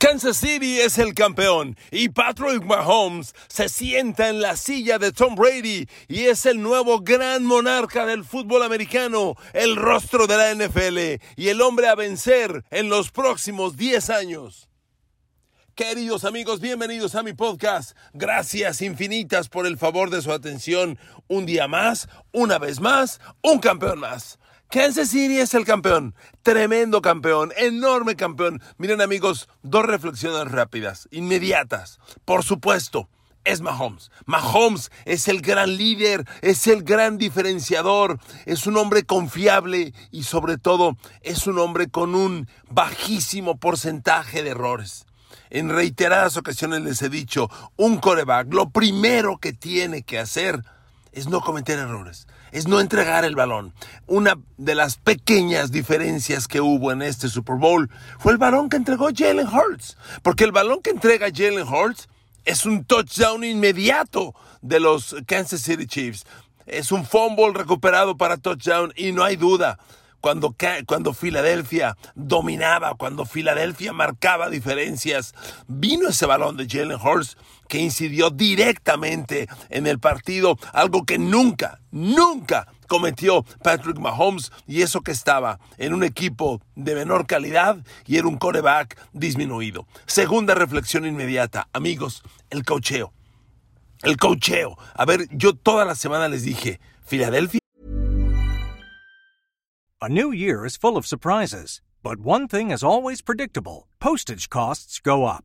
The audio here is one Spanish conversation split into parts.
Kansas City es el campeón y Patrick Mahomes se sienta en la silla de Tom Brady y es el nuevo gran monarca del fútbol americano, el rostro de la NFL y el hombre a vencer en los próximos 10 años. Queridos amigos, bienvenidos a mi podcast. Gracias infinitas por el favor de su atención. Un día más, una vez más, un campeón más. Kansas City es el campeón, tremendo campeón, enorme campeón. Miren amigos, dos reflexiones rápidas, inmediatas. Por supuesto, es Mahomes. Mahomes es el gran líder, es el gran diferenciador, es un hombre confiable y sobre todo es un hombre con un bajísimo porcentaje de errores. En reiteradas ocasiones les he dicho, un coreback lo primero que tiene que hacer es no cometer errores, es no entregar el balón. Una de las pequeñas diferencias que hubo en este Super Bowl fue el balón que entregó Jalen Hurts, porque el balón que entrega Jalen Hurts es un touchdown inmediato de los Kansas City Chiefs. Es un fumble recuperado para touchdown y no hay duda cuando, cuando Filadelfia dominaba, cuando Filadelfia marcaba diferencias, vino ese balón de Jalen Hurts que incidió directamente en el partido, algo que nunca, nunca cometió Patrick Mahomes y eso que estaba en un equipo de menor calidad y era un coreback disminuido. Segunda reflexión inmediata, amigos, el cocheo. El cocheo. A ver, yo toda la semana les dije, Filadelfia A new year is full of surprises, but one thing is always predictable postage costs go up.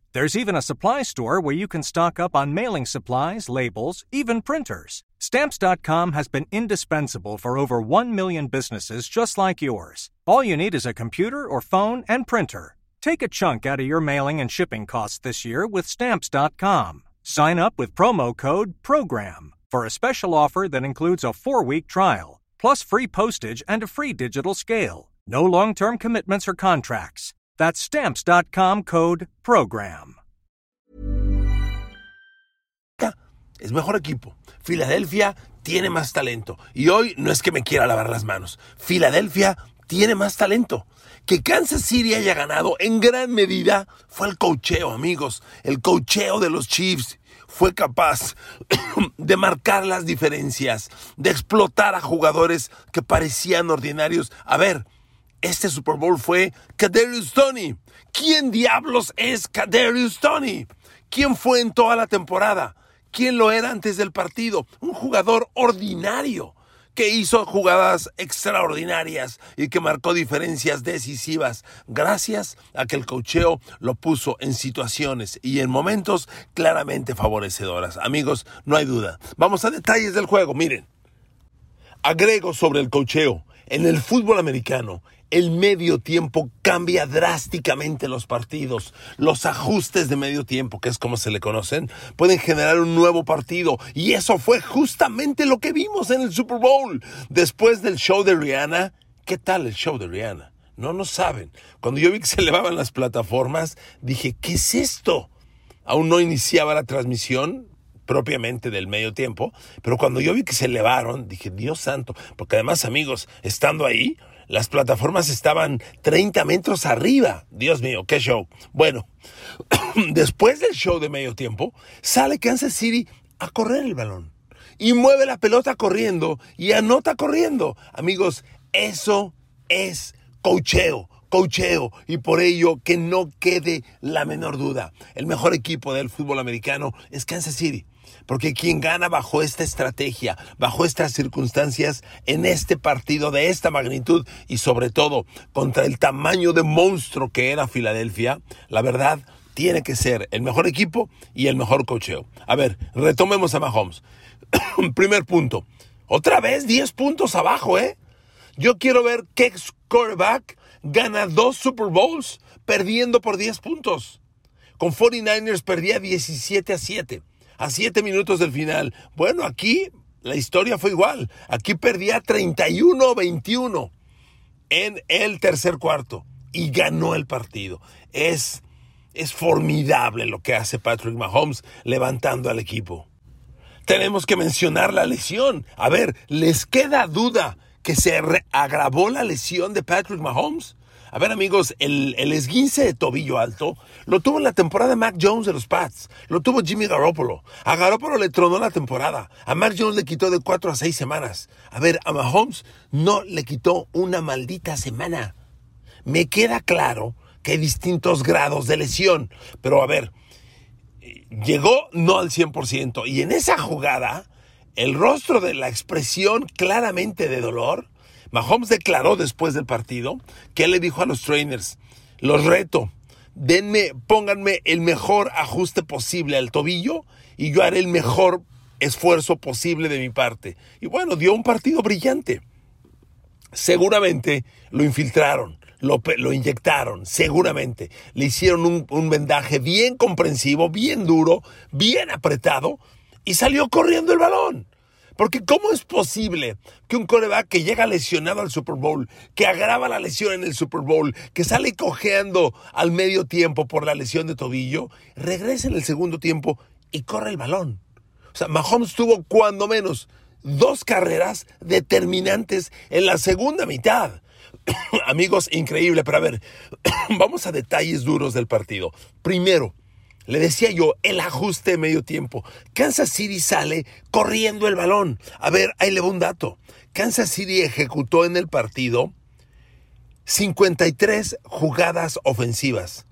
There's even a supply store where you can stock up on mailing supplies, labels, even printers. Stamps.com has been indispensable for over 1 million businesses just like yours. All you need is a computer or phone and printer. Take a chunk out of your mailing and shipping costs this year with Stamps.com. Sign up with promo code PROGRAM for a special offer that includes a four week trial, plus free postage and a free digital scale. No long term commitments or contracts. That's stamps.com code PROGRAM. Es mejor equipo. Filadelfia tiene más talento. Y hoy no es que me quiera lavar las manos. Filadelfia tiene más talento. Que Kansas City haya ganado en gran medida fue el cocheo, amigos. El cocheo de los Chiefs fue capaz de marcar las diferencias, de explotar a jugadores que parecían ordinarios. A ver, este Super Bowl fue Kadarius Tony. ¿Quién diablos es Kadarius Tony? ¿Quién fue en toda la temporada? ¿Quién lo era antes del partido? Un jugador ordinario que hizo jugadas extraordinarias y que marcó diferencias decisivas gracias a que el cocheo lo puso en situaciones y en momentos claramente favorecedoras. Amigos, no hay duda. Vamos a detalles del juego, miren. Agrego sobre el cocheo. En el fútbol americano, el medio tiempo cambia drásticamente los partidos. Los ajustes de medio tiempo, que es como se le conocen, pueden generar un nuevo partido. Y eso fue justamente lo que vimos en el Super Bowl. Después del show de Rihanna, ¿qué tal el show de Rihanna? No, no saben. Cuando yo vi que se elevaban las plataformas, dije, ¿qué es esto? Aún no iniciaba la transmisión, propiamente del medio tiempo, pero cuando yo vi que se elevaron, dije, Dios santo, porque además amigos, estando ahí, las plataformas estaban 30 metros arriba. Dios mío, qué show. Bueno, después del show de medio tiempo, sale Kansas City a correr el balón. Y mueve la pelota corriendo y anota corriendo. Amigos, eso es cocheo cocheo y por ello que no quede la menor duda. El mejor equipo del fútbol americano es Kansas City. Porque quien gana bajo esta estrategia, bajo estas circunstancias, en este partido de esta magnitud y sobre todo contra el tamaño de monstruo que era Filadelfia, la verdad tiene que ser el mejor equipo y el mejor cocheo. A ver, retomemos a Mahomes. Primer punto. Otra vez 10 puntos abajo, ¿eh? Yo quiero ver qué quarterback gana dos Super Bowls perdiendo por 10 puntos. con 49ers perdía 17 a 7, a 7 minutos del final. Bueno, aquí la historia fue igual. Aquí perdía 31 21 en el tercer cuarto y ganó el partido. Es, es formidable lo que hace Patrick Mahomes levantando al equipo. Tenemos que mencionar la lesión. A ver, ¿les queda duda que se agravó la lesión de Patrick Mahomes? A ver amigos, el, el, esguince de tobillo alto lo tuvo en la temporada Mac Jones de los Pats, lo tuvo Jimmy Garoppolo. A Garoppolo le tronó la temporada, a Mac Jones le quitó de cuatro a seis semanas. A ver, a Mahomes no le quitó una maldita semana. Me queda claro que hay distintos grados de lesión, pero a ver, llegó no al 100% y en esa jugada, el rostro de la expresión claramente de dolor, Mahomes declaró después del partido que él le dijo a los trainers, los reto, denme, pónganme el mejor ajuste posible al tobillo y yo haré el mejor esfuerzo posible de mi parte. Y bueno, dio un partido brillante. Seguramente lo infiltraron, lo, lo inyectaron, seguramente. Le hicieron un, un vendaje bien comprensivo, bien duro, bien apretado y salió corriendo el balón. Porque ¿cómo es posible que un coreback que llega lesionado al Super Bowl, que agrava la lesión en el Super Bowl, que sale cojeando al medio tiempo por la lesión de tobillo, regrese en el segundo tiempo y corre el balón? O sea, Mahomes tuvo cuando menos dos carreras determinantes en la segunda mitad. Amigos, increíble, pero a ver, vamos a detalles duros del partido. Primero, le decía yo, el ajuste de medio tiempo. Kansas City sale corriendo el balón. A ver, ahí le va un dato. Kansas City ejecutó en el partido 53 jugadas ofensivas.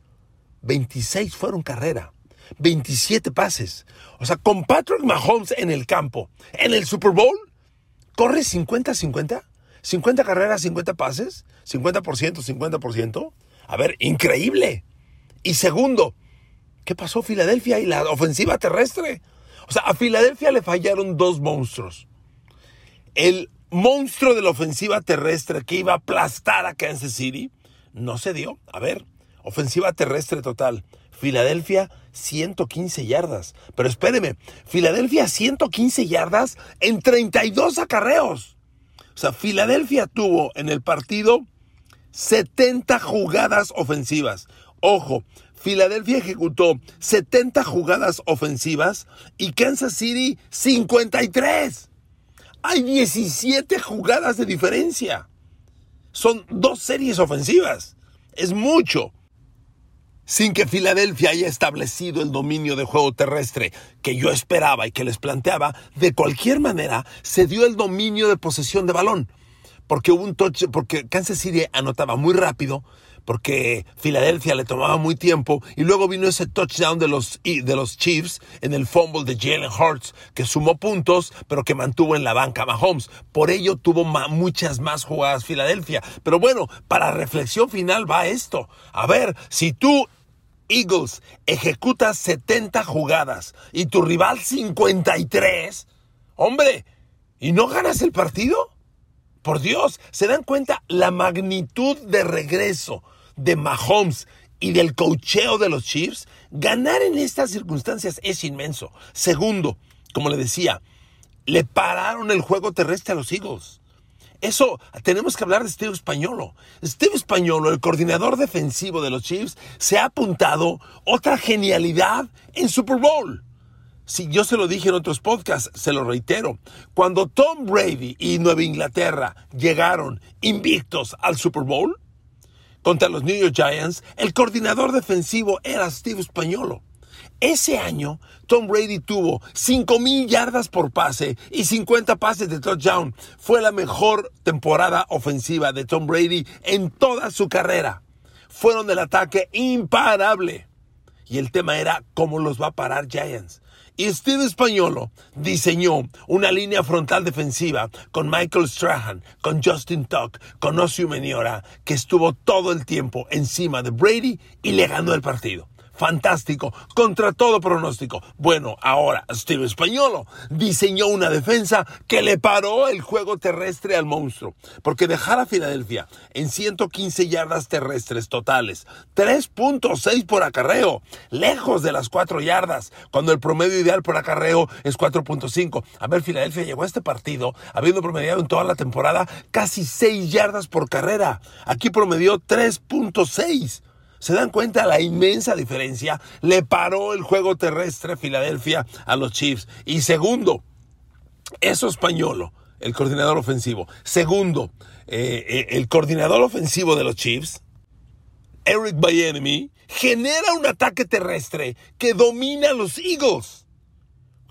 26 fueron carrera. 27 pases. O sea, con Patrick Mahomes en el campo, en el Super Bowl, corre 50-50. 50 carreras, 50 pases. 50%, 50%. A ver, increíble. Y segundo, ¿Qué pasó Filadelfia y la ofensiva terrestre? O sea, a Filadelfia le fallaron dos monstruos. El monstruo de la ofensiva terrestre que iba a aplastar a Kansas City no se dio. A ver, ofensiva terrestre total. Filadelfia 115 yardas. Pero espéreme, Filadelfia 115 yardas en 32 acarreos. O sea, Filadelfia tuvo en el partido 70 jugadas ofensivas. Ojo, Filadelfia ejecutó 70 jugadas ofensivas y Kansas City 53. Hay 17 jugadas de diferencia. Son dos series ofensivas. Es mucho. Sin que Filadelfia haya establecido el dominio de juego terrestre que yo esperaba y que les planteaba, de cualquier manera se dio el dominio de posesión de balón. Porque hubo un touch, porque Kansas City anotaba muy rápido, porque Filadelfia le tomaba muy tiempo y luego vino ese touchdown de los, de los Chiefs en el fumble de Jalen Hurts que sumó puntos pero que mantuvo en la banca Mahomes. Por ello tuvo muchas más jugadas Filadelfia. Pero bueno, para reflexión final va esto. A ver, si tú Eagles ejecutas 70 jugadas y tu rival 53, hombre, ¿y no ganas el partido? Por Dios, ¿se dan cuenta la magnitud de regreso de Mahomes y del cocheo de los Chiefs, ganar en estas circunstancias es inmenso. Segundo, como le decía, le pararon el juego terrestre a los Eagles. Eso tenemos que hablar de Steve Españolo. Steve Españolo, el coordinador defensivo de los Chiefs, se ha apuntado otra genialidad en Super Bowl. Si yo se lo dije en otros podcasts, se lo reitero. Cuando Tom Brady y Nueva Inglaterra llegaron invictos al Super Bowl, contra los New York Giants, el coordinador defensivo era Steve Spagnolo. Ese año, Tom Brady tuvo 5.000 yardas por pase y 50 pases de touchdown. Fue la mejor temporada ofensiva de Tom Brady en toda su carrera. Fueron del ataque imparable. Y el tema era cómo los va a parar Giants. Y Steve Españolo diseñó una línea frontal defensiva con Michael Strahan, con Justin Tuck, con Osio Meniora, que estuvo todo el tiempo encima de Brady y le ganó el partido. Fantástico, contra todo pronóstico. Bueno, ahora Steve Españolo diseñó una defensa que le paró el juego terrestre al monstruo, porque dejar a Filadelfia en 115 yardas terrestres totales, 3.6 por acarreo, lejos de las 4 yardas, cuando el promedio ideal por acarreo es 4.5. A ver, Filadelfia llegó a este partido habiendo promediado en toda la temporada casi 6 yardas por carrera. Aquí promedió 3.6. ¿Se dan cuenta la inmensa diferencia? Le paró el juego terrestre Filadelfia a los Chiefs. Y segundo, eso españolo, el coordinador ofensivo. Segundo, eh, eh, el coordinador ofensivo de los Chiefs, Eric Bieniemy, genera un ataque terrestre que domina a los Eagles.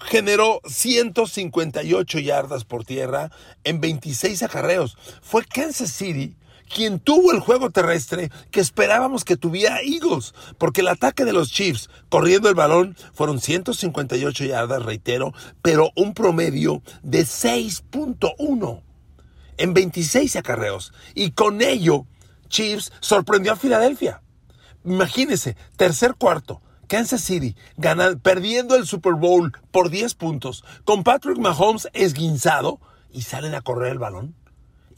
Generó 158 yardas por tierra en 26 acarreos. Fue Kansas City quien tuvo el juego terrestre que esperábamos que tuviera Eagles, porque el ataque de los Chiefs corriendo el balón fueron 158 yardas, reitero, pero un promedio de 6.1 en 26 acarreos. Y con ello, Chiefs sorprendió a Filadelfia. Imagínense, tercer cuarto, Kansas City perdiendo el Super Bowl por 10 puntos, con Patrick Mahomes esguinzado y salen a correr el balón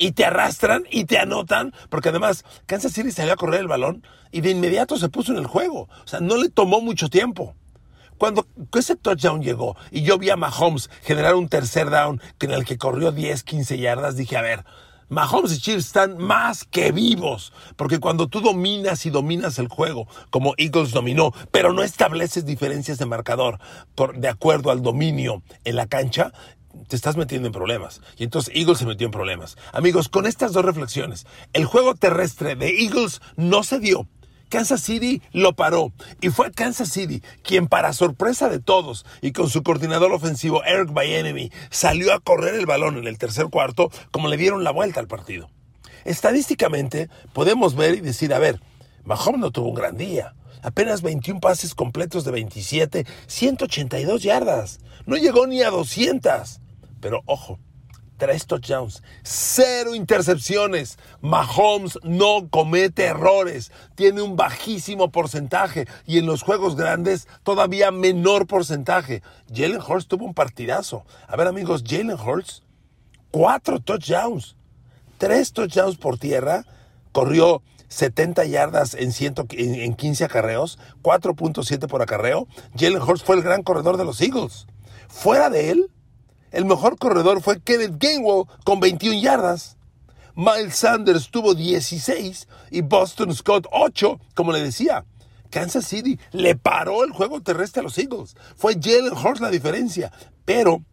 y te arrastran y te anotan, porque además Kansas City salió a correr el balón y de inmediato se puso en el juego. O sea, no le tomó mucho tiempo. Cuando ese touchdown llegó y yo vi a Mahomes generar un tercer down en el que corrió 10, 15 yardas, dije, a ver, Mahomes y Chiefs están más que vivos, porque cuando tú dominas y dominas el juego, como Eagles dominó, pero no estableces diferencias de marcador de acuerdo al dominio en la cancha, te estás metiendo en problemas. Y entonces Eagles se metió en problemas. Amigos, con estas dos reflexiones, el juego terrestre de Eagles no se dio. Kansas City lo paró y fue Kansas City quien para sorpresa de todos y con su coordinador ofensivo Eric Bieniemy salió a correr el balón en el tercer cuarto como le dieron la vuelta al partido. Estadísticamente podemos ver y decir, a ver, Mahomes no tuvo un gran día, apenas 21 pases completos de 27, 182 yardas. No llegó ni a 200. Pero ojo, tres touchdowns, cero intercepciones. Mahomes no comete errores, tiene un bajísimo porcentaje y en los juegos grandes todavía menor porcentaje. Jalen Hurts tuvo un partidazo. A ver amigos, Jalen Hurts, cuatro touchdowns, tres touchdowns por tierra, corrió 70 yardas en, 15 acarreos, 4.7 por acarreo. Jalen Hurts fue el gran corredor de los Eagles. Fuera de él, el mejor corredor fue Kenneth Gainwell con 21 yardas. Miles Sanders tuvo 16 y Boston Scott 8, como le decía. Kansas City le paró el juego terrestre a los Eagles. Fue Jalen Hurts la diferencia. Pero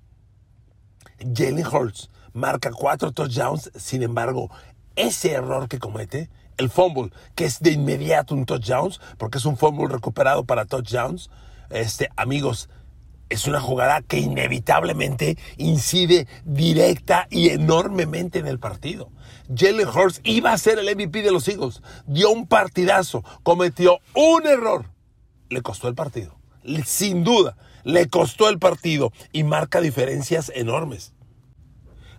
Jalen Hurts marca cuatro touchdowns. Sin embargo, ese error que comete el fumble, que es de inmediato un touchdown, porque es un fumble recuperado para touchdowns, este, amigos, es una jugada que inevitablemente incide directa y enormemente en el partido. Jalen Hurts iba a ser el MVP de los Eagles, dio un partidazo, cometió un error, le costó el partido, sin duda, le costó el partido y marca diferencias enormes.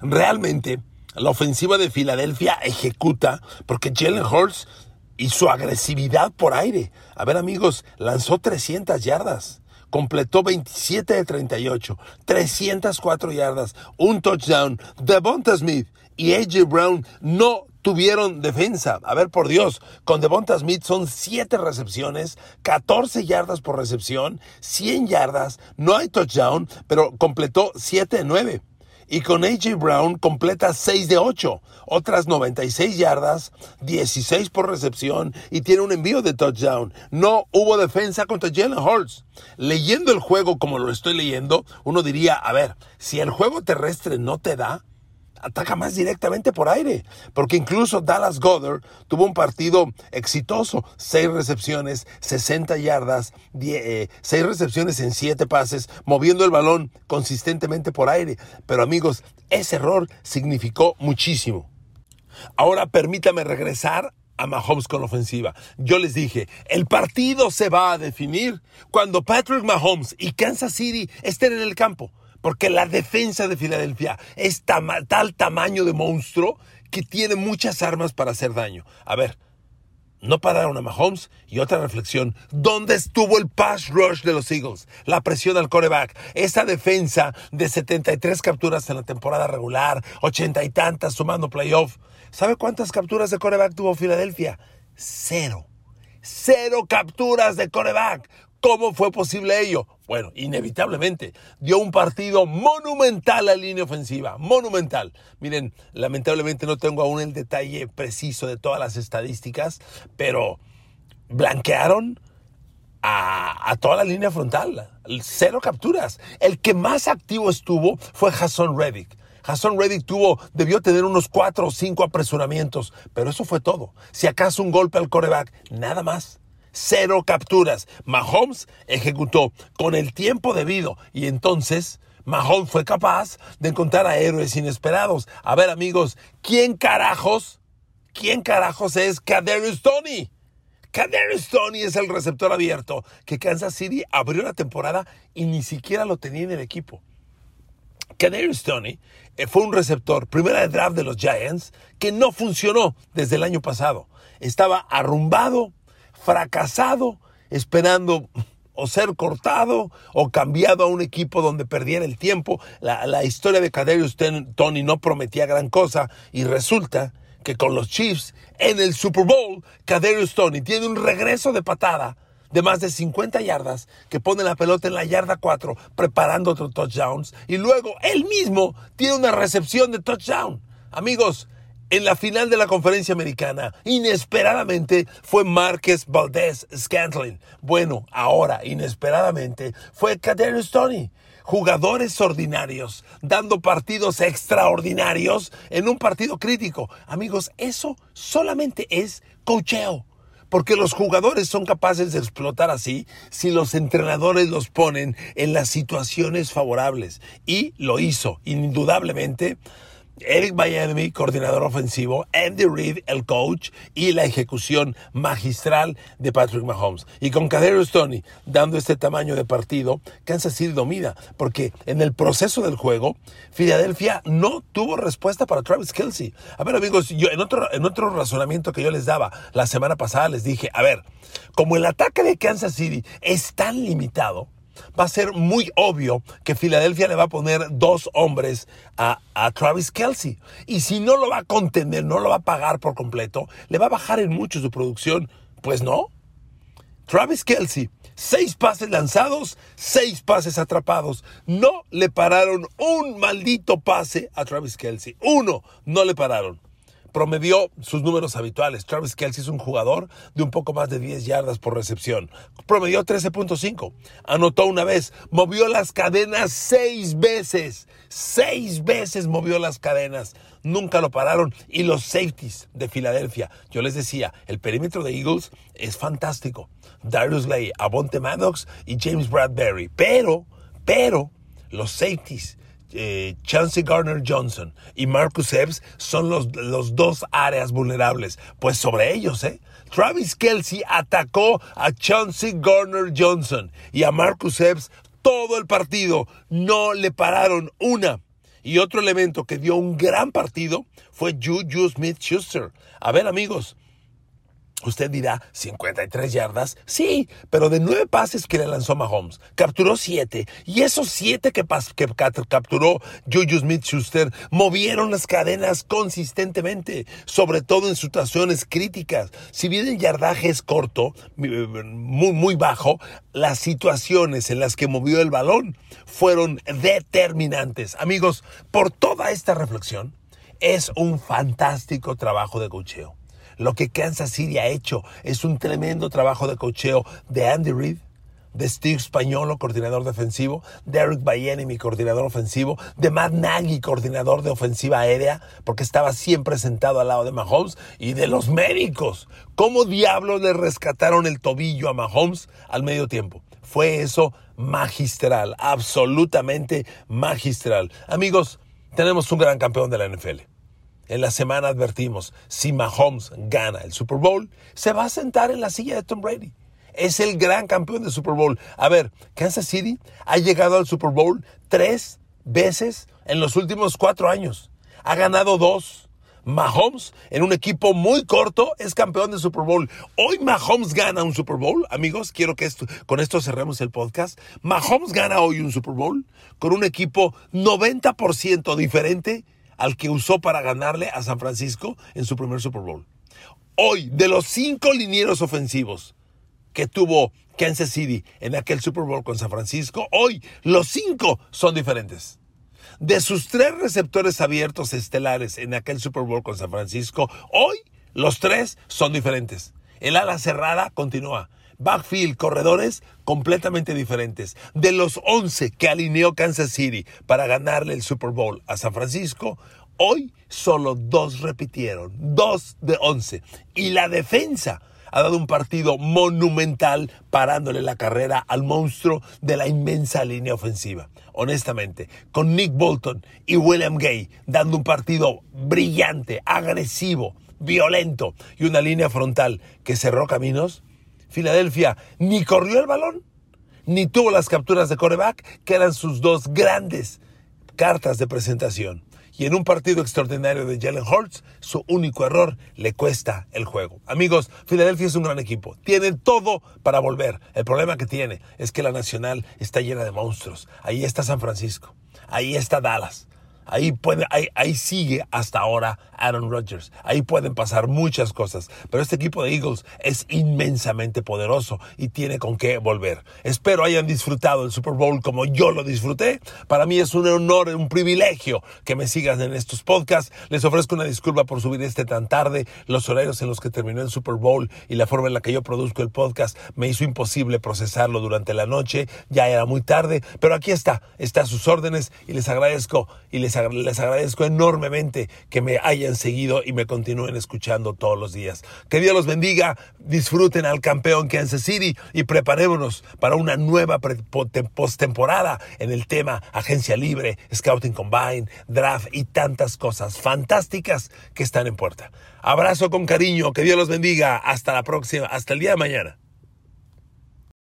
Realmente, la ofensiva de Filadelfia ejecuta porque Jalen Hurts y su agresividad por aire. A ver amigos, lanzó 300 yardas, completó 27 de 38, 304 yardas, un touchdown. Devonta Smith y AJ Brown no tuvieron defensa. A ver, por Dios, con Devonta Smith son 7 recepciones, 14 yardas por recepción, 100 yardas, no hay touchdown, pero completó 7 de 9. Y con AJ Brown completa 6 de 8, otras 96 yardas, 16 por recepción y tiene un envío de touchdown. No hubo defensa contra Jalen Hurts. Leyendo el juego como lo estoy leyendo, uno diría, a ver, si el juego terrestre no te da, ataca más directamente por aire, porque incluso Dallas Goddard tuvo un partido exitoso, seis recepciones, 60 yardas, 6 eh, seis recepciones en siete pases, moviendo el balón consistentemente por aire. Pero amigos, ese error significó muchísimo. Ahora permítame regresar a Mahomes con ofensiva. Yo les dije, el partido se va a definir cuando Patrick Mahomes y Kansas City estén en el campo. Porque la defensa de Filadelfia es tal tamaño de monstruo que tiene muchas armas para hacer daño. A ver, no pararon a Mahomes. Y otra reflexión, ¿dónde estuvo el pass rush de los Eagles? La presión al coreback. Esa defensa de 73 capturas en la temporada regular, 80 y tantas sumando playoff. ¿Sabe cuántas capturas de coreback tuvo Filadelfia? Cero. Cero capturas de coreback. ¿Cómo fue posible ello? Bueno, inevitablemente dio un partido monumental a la línea ofensiva, monumental. Miren, lamentablemente no tengo aún el detalle preciso de todas las estadísticas, pero blanquearon a, toda la línea frontal, cero capturas. El que más activo estuvo fue Hassan Reddick. Hassan Reddick tuvo, debió tener unos cuatro o cinco apresuramientos, pero eso fue todo. Si acaso un golpe al coreback, nada más cero capturas. Mahomes ejecutó con el tiempo debido y entonces Mahomes fue capaz de encontrar a héroes inesperados. A ver amigos, ¿quién carajos? ¿Quién carajos es Kadarius Tony? Kadarius Tony es el receptor abierto que Kansas City abrió la temporada y ni siquiera lo tenía en el equipo. Kadarius Tony eh, fue un receptor, primera de draft de los Giants, que no funcionó desde el año pasado. Estaba arrumbado, fracasado esperando o ser cortado o cambiado a un equipo donde perdiera el tiempo. La, historia de Kadarius Tony no prometía gran cosa y resulta que con los Chiefs en el Super Bowl, Kadarius Tony tiene un regreso de patada de más de 50 yardas que pone la pelota en la yarda 4 preparando otro touchdowns y luego él mismo tiene una recepción de touchdown. Amigos, en la final de la conferencia americana, inesperadamente fue Márquez Valdez Scantling. Bueno, ahora, inesperadamente, fue Kadarius Tony. Jugadores ordinarios, dando partidos extraordinarios en un partido crítico. Amigos, eso solamente es cocheo. Porque los jugadores son capaces de explotar así si los entrenadores los ponen en las situaciones favorables. Y lo hizo, indudablemente Eric Miami, coordinador ofensivo, Andy Reid, el coach, y la ejecución magistral de Patrick Mahomes. Y con Kadarius Tony dando este tamaño de partido, Kansas City domina, porque en el proceso del juego, Filadelfia no tuvo respuesta para Travis Kelsey. A ver, amigos, yo en otro, en otro razonamiento que yo les daba la semana pasada, les dije, a ver, como el ataque de Kansas City es tan limitado, va a ser muy obvio que Filadelfia le va a poner dos hombres a, Travis Kelsey. Y si no lo va a contener, no lo va a pagar por completo, le va a bajar en mucho su producción. Pues no. Travis Kelsey, seis pases lanzados, seis pases atrapados. No le pararon un maldito pase a Travis Kelsey. Uno, no le pararon promedió sus números habituales. Travis Kelsey es un jugador de un poco más de 10 yardas por recepción. Promedió 13.5. Anotó una vez. Movió las cadenas seis veces. Seis veces movió las cadenas. Nunca lo pararon. Y los safeties de Filadelfia. Yo les decía, el perímetro de Eagles es fantástico. Darius Lay, Abonte Maddox y James Bradbury. Pero, pero, los safeties eh, Garner Johnson y Marcus Epps son los, los dos áreas vulnerables. Pues sobre ellos, ¿eh? Travis Kelsey atacó a Chancey Garner Johnson y a Marcus Epps todo el partido. No le pararon una. Y otro elemento que dio un gran partido fue Juju Smith Schuster. A ver, amigos, Usted dirá, 53 yardas. Sí, pero de nueve pases que le lanzó Mahomes, capturó siete. Y esos siete que, capturó Juju Smith-Schuster movieron las cadenas consistentemente, sobre todo en situaciones críticas. Si bien el yardaje es corto, muy, muy bajo, las situaciones en las que movió el balón fueron determinantes. Amigos, por toda esta reflexión, es un fantástico trabajo de cocheo. Lo que Kansas City ha hecho es un tremendo trabajo de cocheo de Andy Reid, de Steve Spagnolo, coordinador defensivo, de Eric mi coordinador ofensivo, de Matt Nagy, coordinador de ofensiva aérea, porque estaba siempre sentado al lado de Mahomes, y de los médicos. ¿Cómo diablos le rescataron el tobillo a Mahomes al medio tiempo? Fue eso magistral, absolutamente magistral. Amigos, tenemos un gran campeón de la NFL. En la semana advertimos, si Mahomes gana el Super Bowl, se va a sentar en la silla de Tom Brady. Es el gran campeón del Super Bowl. A ver, Kansas City ha llegado al Super Bowl tres veces en los últimos cuatro años. Ha ganado dos. Mahomes, en un equipo muy corto, es campeón de Super Bowl. Hoy Mahomes gana un Super Bowl. Amigos, quiero que esto, con esto cerremos el podcast. Mahomes gana hoy un Super Bowl con un equipo 90% diferente al que usó para ganarle a San Francisco en su primer Super Bowl. Hoy, de los cinco linieros ofensivos que tuvo Kansas City en aquel Super Bowl con San Francisco, hoy los cinco son diferentes. De sus tres receptores abiertos estelares en aquel Super Bowl con San Francisco, hoy los tres son diferentes. El ala cerrada continúa. Backfield, corredores completamente diferentes. De los 11 que alineó Kansas City para ganarle el Super Bowl a San Francisco, hoy solo dos repitieron, dos de 11. Y la defensa ha dado un partido monumental parándole la carrera al monstruo de la inmensa línea ofensiva. Honestamente, con Nick Bolton y William Gay dando un partido brillante, agresivo, violento y una línea frontal que cerró caminos, Filadelfia ni corrió el balón, ni tuvo las capturas de coreback, que eran sus dos grandes cartas de presentación y en un partido extraordinario de Jalen Hurts, su único error le cuesta el juego. Amigos, Filadelfia es un gran equipo. Tiene todo para volver. El problema que tiene es que la Nacional está llena de monstruos. Ahí está San Francisco. Ahí está Dallas. Ahí, puede, ahí, sigue hasta ahora Aaron Rodgers. Ahí pueden pasar muchas cosas. Pero este equipo de Eagles es inmensamente poderoso y tiene con qué volver. Espero hayan disfrutado el Super Bowl como yo lo disfruté. Para mí es un honor, un privilegio que me sigan en estos podcasts. Les ofrezco una disculpa por subir este tan tarde. Los horarios en los que terminó el Super Bowl y la forma en la que yo produzco el podcast me hizo imposible procesarlo durante la noche. Ya era muy tarde. Pero aquí está. Está a sus órdenes y les agradezco y les les agradezco enormemente que me hayan seguido y me continúen escuchando todos los días. Que Dios los bendiga, disfruten al campeón Kansas City y preparémonos para una nueva postemporada en el tema agencia libre, scouting combine, draft y tantas cosas fantásticas que están en puerta. Abrazo con cariño, que Dios los bendiga, hasta la próxima, hasta el día de mañana.